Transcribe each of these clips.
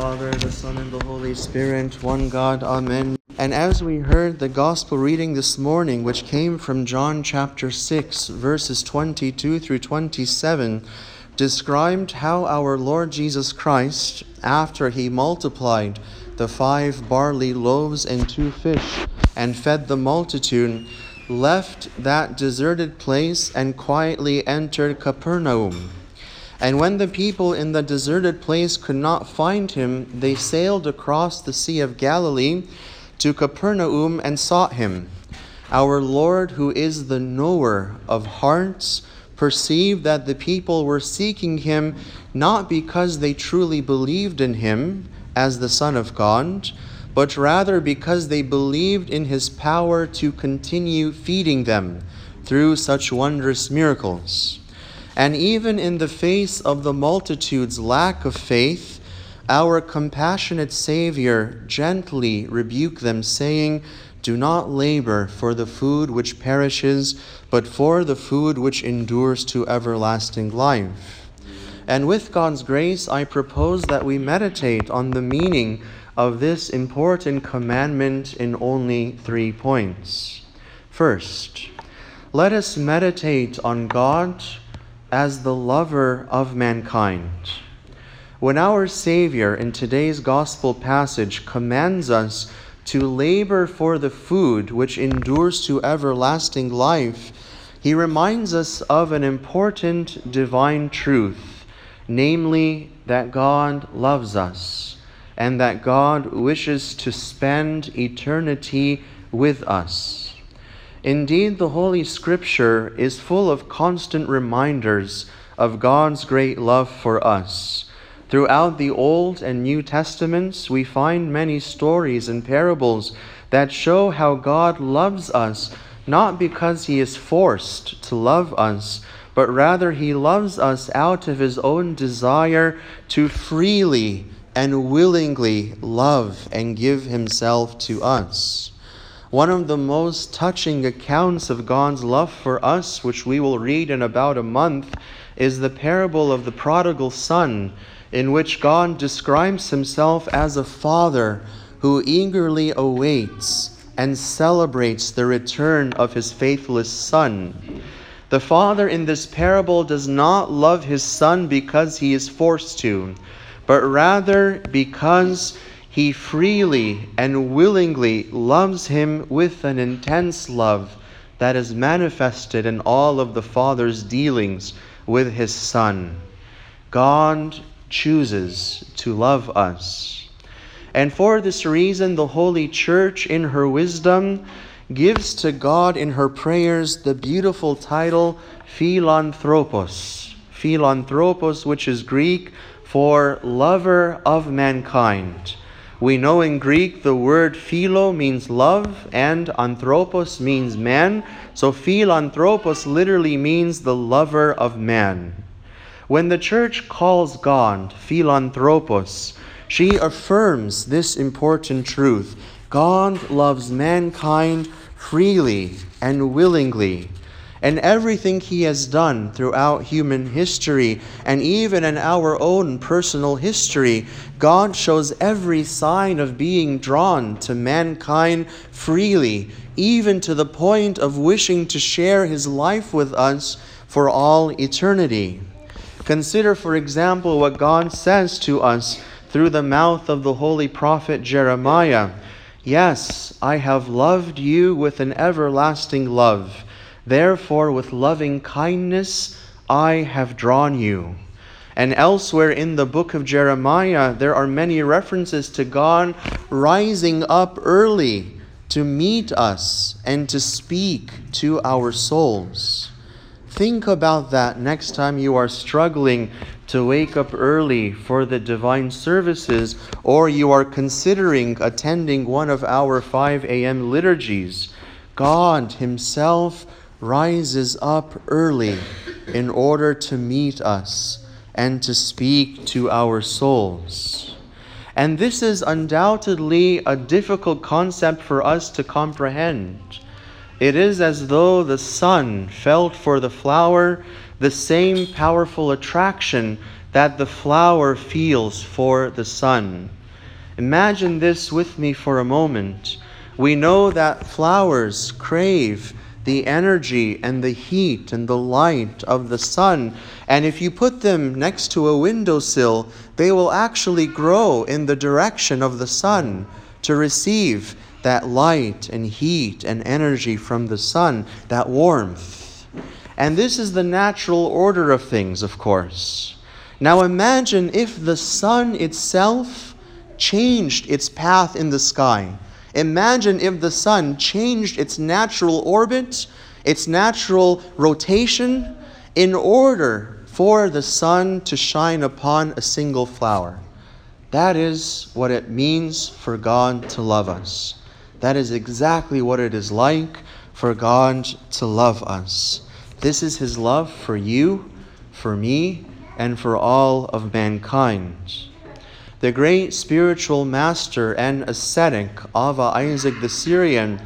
Father, the Son, and the Holy Spirit, one God, Amen. And as we heard the Gospel reading this morning, which came from John chapter 6, verses 22 through 27, described how our Lord Jesus Christ, after he multiplied the five barley loaves and two fish and fed the multitude, left that deserted place and quietly entered Capernaum. And when the people in the deserted place could not find him, they sailed across the Sea of Galilee to Capernaum and sought him. Our Lord, who is the knower of hearts, perceived that the people were seeking him not because they truly believed in him as the Son of God, but rather because they believed in his power to continue feeding them through such wondrous miracles. And even in the face of the multitude's lack of faith, our compassionate Savior gently rebuked them, saying, Do not labor for the food which perishes, but for the food which endures to everlasting life. And with God's grace, I propose that we meditate on the meaning of this important commandment in only three points. First, let us meditate on God as the lover of mankind. When our Savior in today's Gospel passage commands us to labor for the food which endures to everlasting life, he reminds us of an important divine truth, namely that God loves us and that God wishes to spend eternity with us. Indeed, the Holy Scripture is full of constant reminders of God's great love for us. Throughout the Old and New Testaments, we find many stories and parables that show how God loves us not because He is forced to love us, but rather He loves us out of His own desire to freely and willingly love and give Himself to us. One of the most touching accounts of God's love for us, which we will read in about a month, is the parable of the prodigal son, in which God describes himself as a father who eagerly awaits and celebrates the return of his faithless son. The father in this parable does not love his son because he is forced to, but rather because he freely and willingly loves him with an intense love that is manifested in all of the Father's dealings with his Son. God chooses to love us. And for this reason, the Holy Church, in her wisdom, gives to God in her prayers the beautiful title Philanthropos. Philanthropos, which is Greek for lover of mankind. We know in Greek the word philo means love and anthropos means man. So philanthropos literally means the lover of man. When the church calls God philanthropos, she affirms this important truth. God loves mankind freely and willingly and everything he has done throughout human history and even in our own personal history, God shows every sign of being drawn to mankind freely, even to the point of wishing to share his life with us for all eternity. Consider, for example, what God says to us through the mouth of the holy prophet Jeremiah. Yes, I have loved you with an everlasting love. Therefore, with loving kindness, I have drawn you. And elsewhere in the book of Jeremiah, there are many references to God rising up early to meet us and to speak to our souls. Think about that next time you are struggling to wake up early for the divine services or you are considering attending one of our 5 a.m. liturgies. God Himself rises up early in order to meet us and to speak to our souls. And this is undoubtedly a difficult concept for us to comprehend. It is as though the sun felt for the flower the same powerful attraction that the flower feels for the sun. Imagine this with me for a moment. We know that flowers crave the energy and the heat and the light of the sun. And if you put them next to a windowsill, they will actually grow in the direction of the sun to receive that light and heat and energy from the sun, that warmth. And this is the natural order of things, of course. Now imagine if the sun itself changed its path in the sky. Imagine if the sun changed its natural orbit, its natural rotation, in order for the sun to shine upon a single flower. That is what it means for God to love us. That is exactly what it is like for God to love us. This is His love for you, for me, and for all of mankind. The great spiritual master and ascetic Ava Isaac the Syrian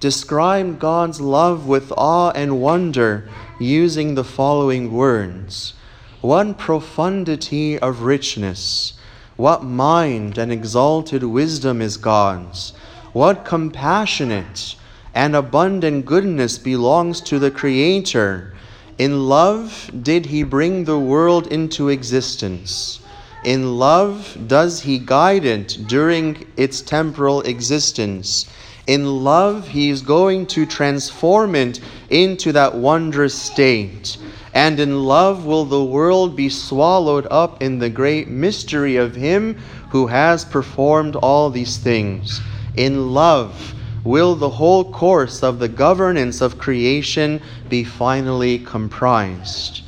described God's love with awe and wonder using the following words What profundity of richness! What mind and exalted wisdom is God's! What compassionate and abundant goodness belongs to the Creator! In love did he bring the world into existence. In love does he guide it during its temporal existence. In love, he is going to transform it into that wondrous state. And in love will the world be swallowed up in the great mystery of him who has performed all these things. In love, will the whole course of the governance of creation be finally comprised.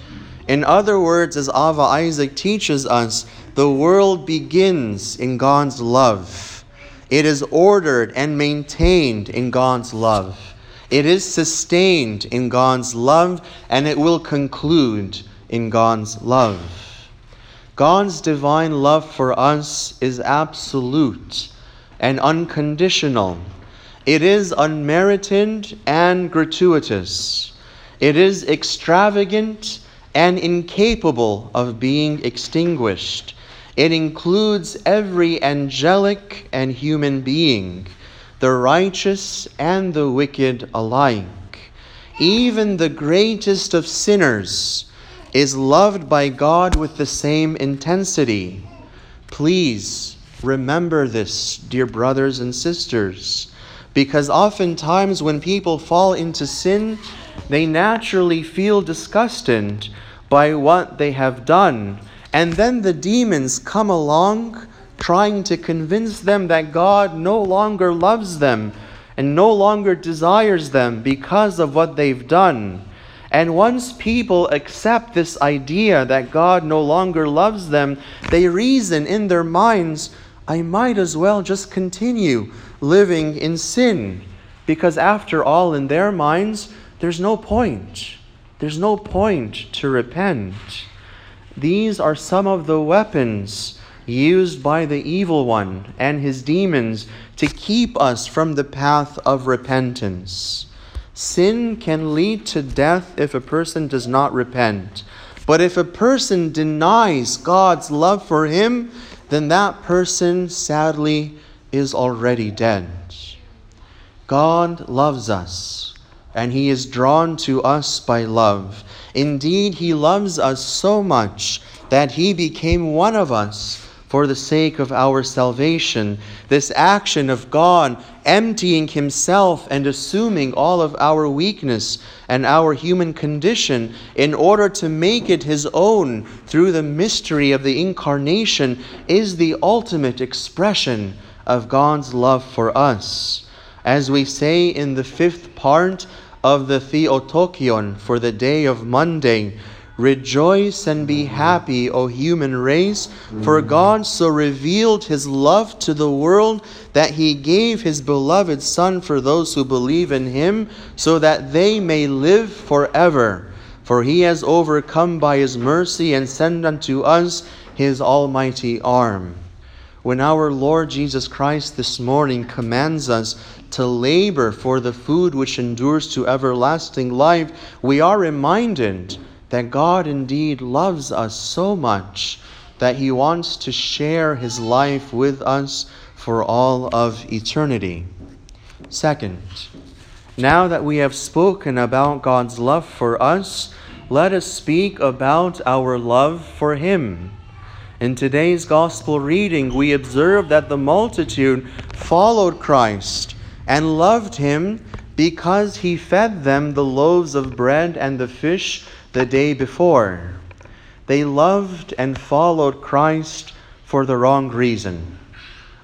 In other words, as Ava Isaac teaches us, the world begins in God's love. It is ordered and maintained in God's love. It is sustained in God's love, and it will conclude in God's love. God's divine love for us is absolute and unconditional. It is unmerited and gratuitous. It is extravagant and incapable of being extinguished. It includes every angelic and human being, the righteous and the wicked alike. Even the greatest of sinners is loved by God with the same intensity. Please remember this, dear brothers and sisters. Because oftentimes when people fall into sin, they naturally feel disgusted by what they have done. And then the demons come along trying to convince them that God no longer loves them and no longer desires them because of what they've done. And once people accept this idea that God no longer loves them, they reason in their minds, I might as well just continue living in sin. Because after all, in their minds, there's no point. There's no point to repent. These are some of the weapons used by the evil one and his demons to keep us from the path of repentance. Sin can lead to death if a person does not repent. But if a person denies God's love for him, then that person sadly is already dead. God loves us, and He is drawn to us by love. Indeed, He loves us so much that He became one of us for the sake of our salvation. This action of God emptying Himself and assuming all of our weakness and our human condition in order to make it His own through the mystery of the Incarnation is the ultimate expression of God's love for us. As we say in the fifth part of the Theotokion for the day of Monday, Rejoice and be happy, O human race, for God so revealed his love to the world that he gave his beloved Son for those who believe in him, so that they may live forever. For he has overcome by his mercy and sent unto us his almighty arm. When our Lord Jesus Christ this morning commands us to labor for the food which endures to everlasting life, we are reminded that God indeed loves us so much that he wants to share his life with us for all of eternity. Second, now that we have spoken about God's love for us, let us speak about our love for him. In today's gospel reading, we observe that the multitude followed Christ and loved him because he fed them the loaves of bread and the fish the day before. They loved and followed Christ for the wrong reason.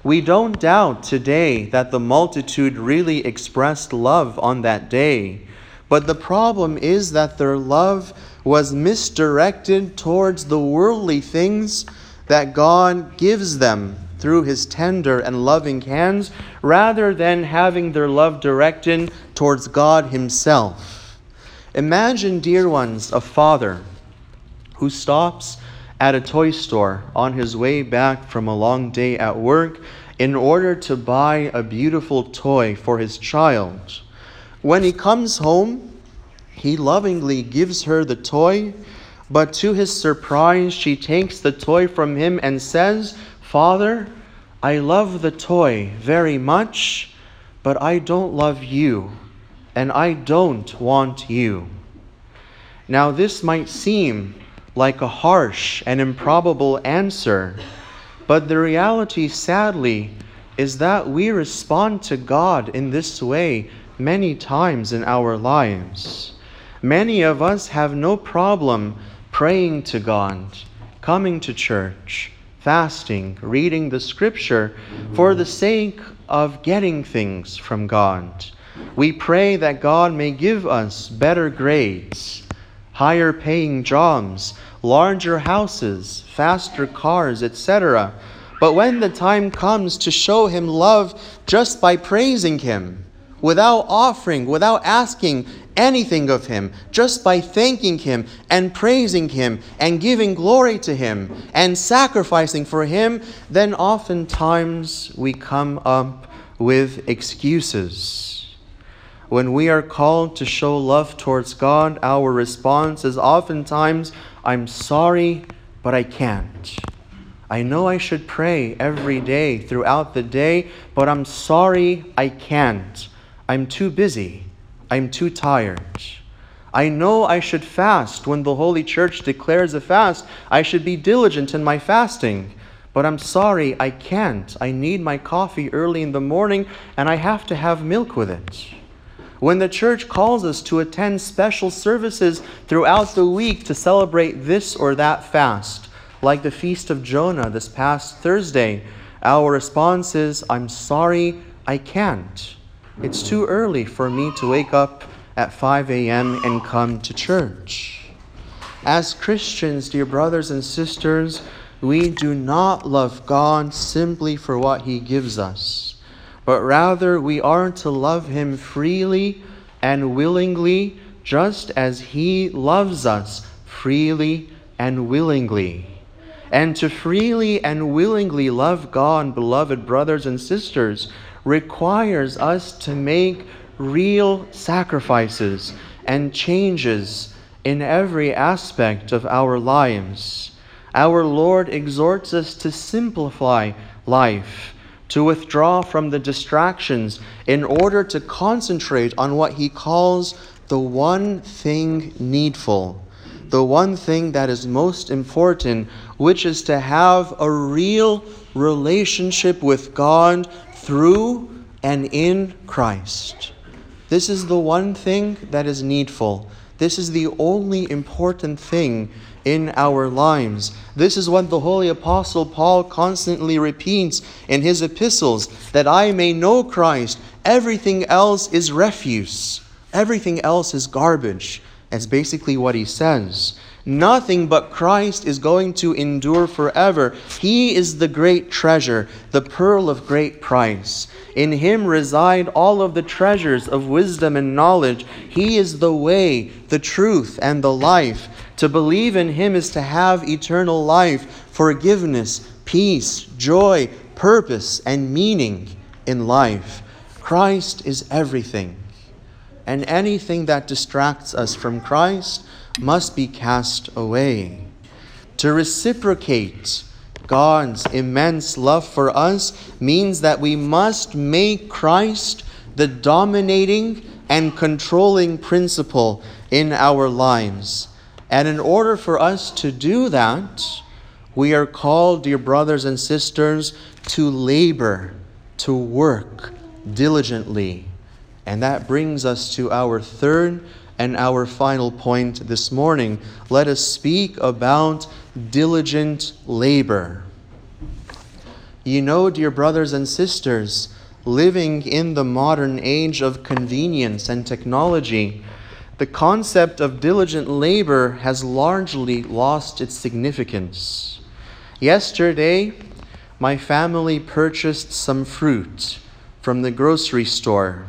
We don't doubt today that the multitude really expressed love on that day, but the problem is that their love was misdirected towards the worldly things that God gives them through his tender and loving hands rather than having their love directed towards God himself. Imagine, dear ones, a father who stops at a toy store on his way back from a long day at work in order to buy a beautiful toy for his child. When he comes home, he lovingly gives her the toy but to his surprise, she takes the toy from him and says, Father, I love the toy very much, but I don't love you, and I don't want you. Now, this might seem like a harsh and improbable answer, but the reality, sadly, is that we respond to God in this way many times in our lives. Many of us have no problem praying to God, coming to church, fasting, reading the scripture for the sake of getting things from God. We pray that God may give us better grades, higher paying jobs, larger houses, faster cars, etc. But when the time comes to show Him love just by praising Him, without offering, without asking anything of Him, just by thanking Him and praising Him and giving glory to Him and sacrificing for Him, then oftentimes we come up with excuses. When we are called to show love towards God, our response is oftentimes, I'm sorry, but I can't. I know I should pray every day throughout the day, but I'm sorry I can't. I'm too busy. I'm too tired. I know I should fast when the Holy Church declares a fast. I should be diligent in my fasting. But I'm sorry, I can't. I need my coffee early in the morning and I have to have milk with it. When the church calls us to attend special services throughout the week to celebrate this or that fast, like the Feast of Jonah this past Thursday, our response is, I'm sorry, I can't. It's too early for me to wake up at 5 a.m. and come to church. As Christians, dear brothers and sisters, we do not love God simply for what He gives us, but rather we are to love Him freely and willingly, just as He loves us freely and willingly. And to freely and willingly love God, beloved brothers and sisters, requires us to make real sacrifices and changes in every aspect of our lives. Our Lord exhorts us to simplify life, to withdraw from the distractions in order to concentrate on what He calls the one thing needful, the one thing that is most important, which is to have a real relationship with God through and in Christ. This is the one thing that is needful. This is the only important thing in our lives. This is what the Holy Apostle Paul constantly repeats in his epistles that I may know Christ. Everything else is refuse, everything else is garbage. That's basically what he says. Nothing but Christ is going to endure forever. He is the great treasure, the pearl of great price. In him reside all of the treasures of wisdom and knowledge. He is the way, the truth, and the life. To believe in him is to have eternal life, forgiveness, peace, joy, purpose, and meaning in life. Christ is everything. And anything that distracts us from Christ must be cast away. To reciprocate God's immense love for us means that we must make Christ the dominating and controlling principle in our lives. And in order for us to do that, we are called, dear brothers and sisters, to labor, to work diligently. And that brings us to our third and our final point this morning. Let us speak about diligent labor. You know, dear brothers and sisters, living in the modern age of convenience and technology, the concept of diligent labor has largely lost its significance. Yesterday, my family purchased some fruit from the grocery store,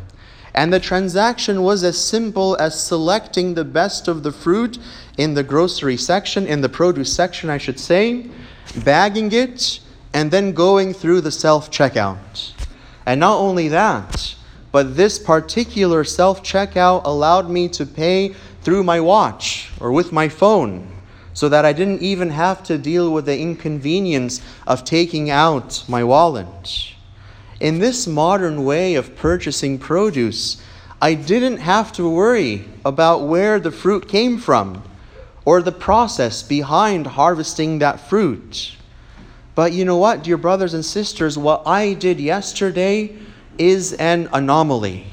and the transaction was as simple as selecting the best of the fruit in the grocery section, in the produce section, I should say, bagging it, and then going through the self checkout. And not only that, but this particular self checkout allowed me to pay through my watch or with my phone so that I didn't even have to deal with the inconvenience of taking out my wallet. In this modern way of purchasing produce, I didn't have to worry about where the fruit came from or the process behind harvesting that fruit. But you know what, dear brothers and sisters, what I did yesterday is an anomaly.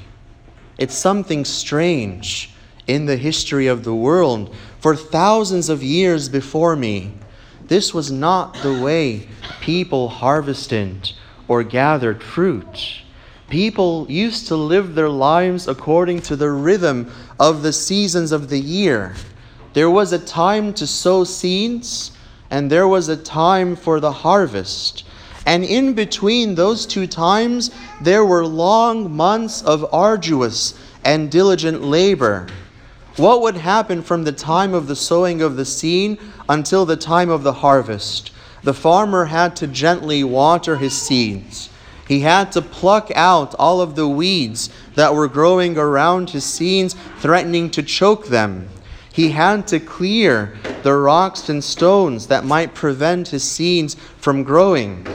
It's something strange in the history of the world for thousands of years before me. This was not the way people harvested or gathered fruit. People used to live their lives according to the rhythm of the seasons of the year. There was a time to sow seeds, and there was a time for the harvest. And in between those two times, there were long months of arduous and diligent labor. What would happen from the time of the sowing of the seed until the time of the harvest? The farmer had to gently water his seeds. He had to pluck out all of the weeds that were growing around his seeds, threatening to choke them. He had to clear the rocks and stones that might prevent his seeds from growing.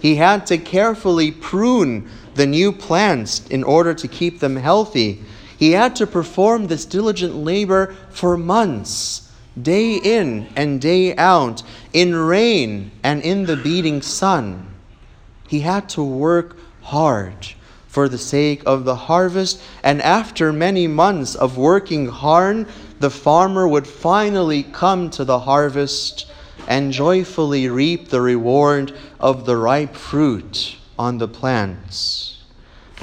He had to carefully prune the new plants in order to keep them healthy he had to perform this diligent labor for months, day in and day out, in rain and in the beating sun. He had to work hard for the sake of the harvest, and after many months of working hard, the farmer would finally come to the harvest and joyfully reap the reward of the ripe fruit on the plants.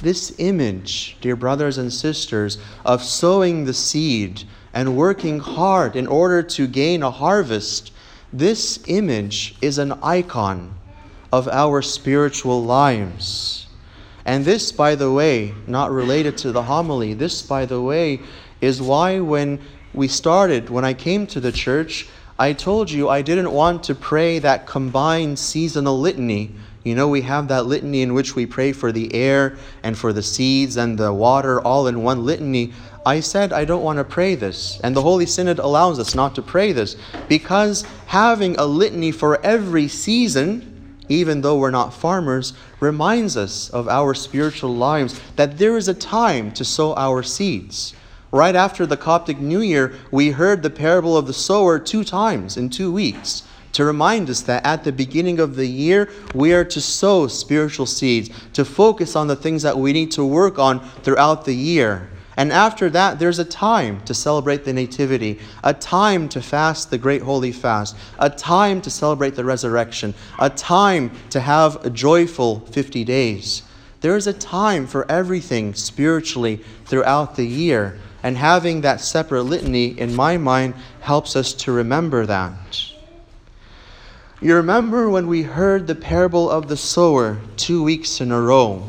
This image, dear brothers and sisters, of sowing the seed and working hard in order to gain a harvest, this image is an icon of our spiritual lives. And this, by the way, not related to the homily, this, by the way, is why when we started, when I came to the church, I told you I didn't want to pray that combined seasonal litany you know, we have that litany in which we pray for the air and for the seeds and the water all in one litany. I said I don't want to pray this. And the Holy Synod allows us not to pray this because having a litany for every season, even though we're not farmers, reminds us of our spiritual lives that there is a time to sow our seeds. Right after the Coptic New Year, we heard the parable of the sower two times in two weeks to remind us that at the beginning of the year, we are to sow spiritual seeds, to focus on the things that we need to work on throughout the year. And after that, there's a time to celebrate the Nativity, a time to fast the Great Holy Fast, a time to celebrate the resurrection, a time to have a joyful 50 days. There is a time for everything spiritually throughout the year. And having that separate litany, in my mind, helps us to remember that. You remember when we heard the parable of the sower two weeks in a row?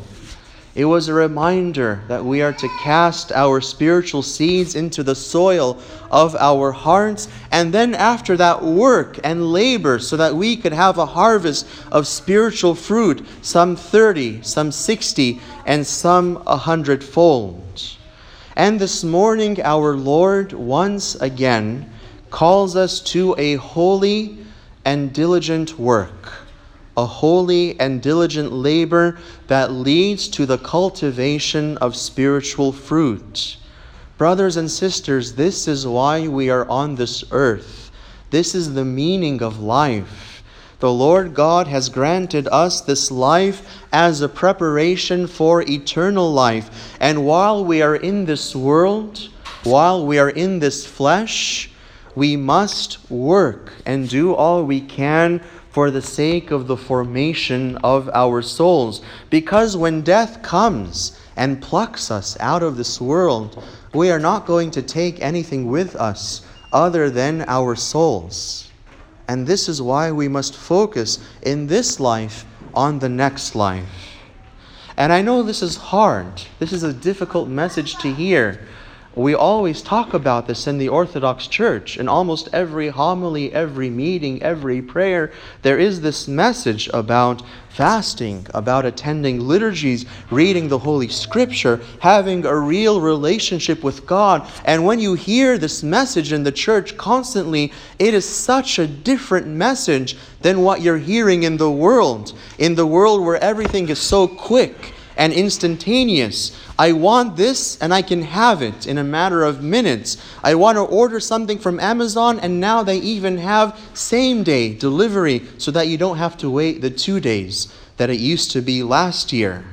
It was a reminder that we are to cast our spiritual seeds into the soil of our hearts, and then after that, work and labor so that we could have a harvest of spiritual fruit, some 30, some 60, and some a hundredfold. And this morning, our Lord once again calls us to a holy and diligent work, a holy and diligent labor that leads to the cultivation of spiritual fruit. Brothers and sisters, this is why we are on this earth. This is the meaning of life. The Lord God has granted us this life as a preparation for eternal life. And while we are in this world, while we are in this flesh, we must work and do all we can for the sake of the formation of our souls. Because when death comes and plucks us out of this world, we are not going to take anything with us other than our souls. And this is why we must focus in this life on the next life. And I know this is hard. This is a difficult message to hear we always talk about this in the Orthodox Church. In almost every homily, every meeting, every prayer, there is this message about fasting, about attending liturgies, reading the Holy Scripture, having a real relationship with God. And when you hear this message in the church constantly, it is such a different message than what you're hearing in the world. In the world where everything is so quick and instantaneous. I want this and I can have it in a matter of minutes. I want to order something from Amazon and now they even have same day delivery so that you don't have to wait the two days that it used to be last year.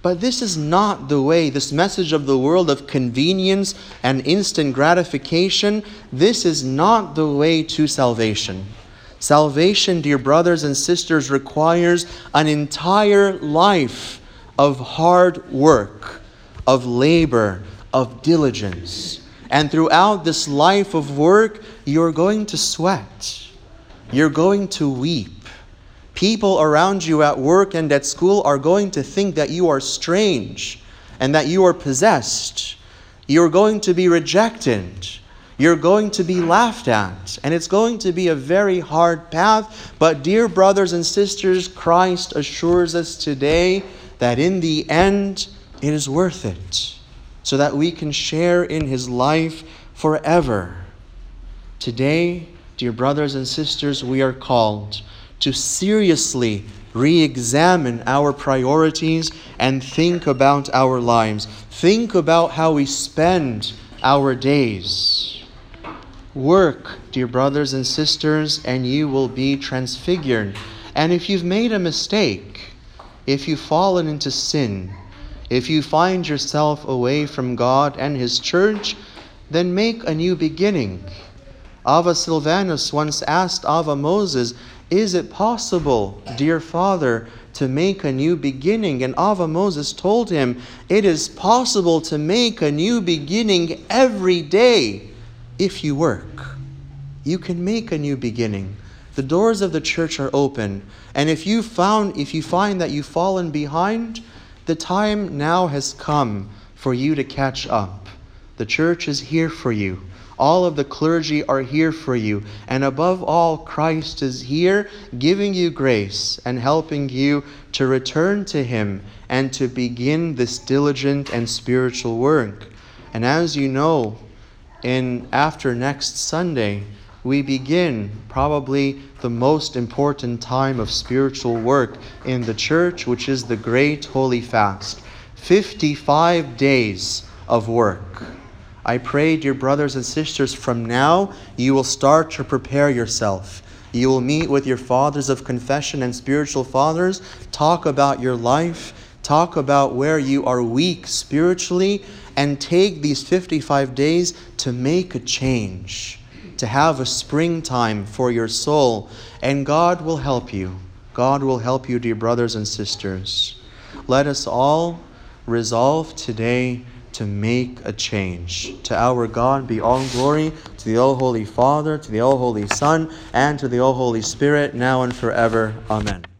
But this is not the way, this message of the world of convenience and instant gratification, this is not the way to salvation. Salvation, dear brothers and sisters, requires an entire life of hard work, of labor, of diligence. And throughout this life of work, you're going to sweat. You're going to weep. People around you at work and at school are going to think that you are strange and that you are possessed. You're going to be rejected. You're going to be laughed at. And it's going to be a very hard path. But, dear brothers and sisters, Christ assures us today that in the end it is worth it, so that we can share in his life forever. Today, dear brothers and sisters, we are called to seriously re examine our priorities and think about our lives. Think about how we spend our days. Work, dear brothers and sisters, and you will be transfigured. And if you've made a mistake, if you've fallen into sin, if you find yourself away from God and His church, then make a new beginning. Ava Silvanus once asked Ava Moses, Is it possible, dear Father, to make a new beginning? And Ava Moses told him, It is possible to make a new beginning every day if you work. You can make a new beginning. The doors of the church are open. And if you found if you find that you've fallen behind, the time now has come for you to catch up. The church is here for you. All of the clergy are here for you. And above all, Christ is here giving you grace and helping you to return to Him and to begin this diligent and spiritual work. And as you know, in after next Sunday, we begin probably the most important time of spiritual work in the church, which is the Great Holy Fast. 55 days of work. I pray, dear brothers and sisters, from now you will start to prepare yourself. You will meet with your fathers of confession and spiritual fathers, talk about your life, talk about where you are weak spiritually, and take these 55 days to make a change to have a springtime for your soul, and God will help you. God will help you, dear brothers and sisters. Let us all resolve today to make a change. To our God be all glory, to the all holy Father, to the all holy Son, and to the all holy Spirit, now and forever. Amen.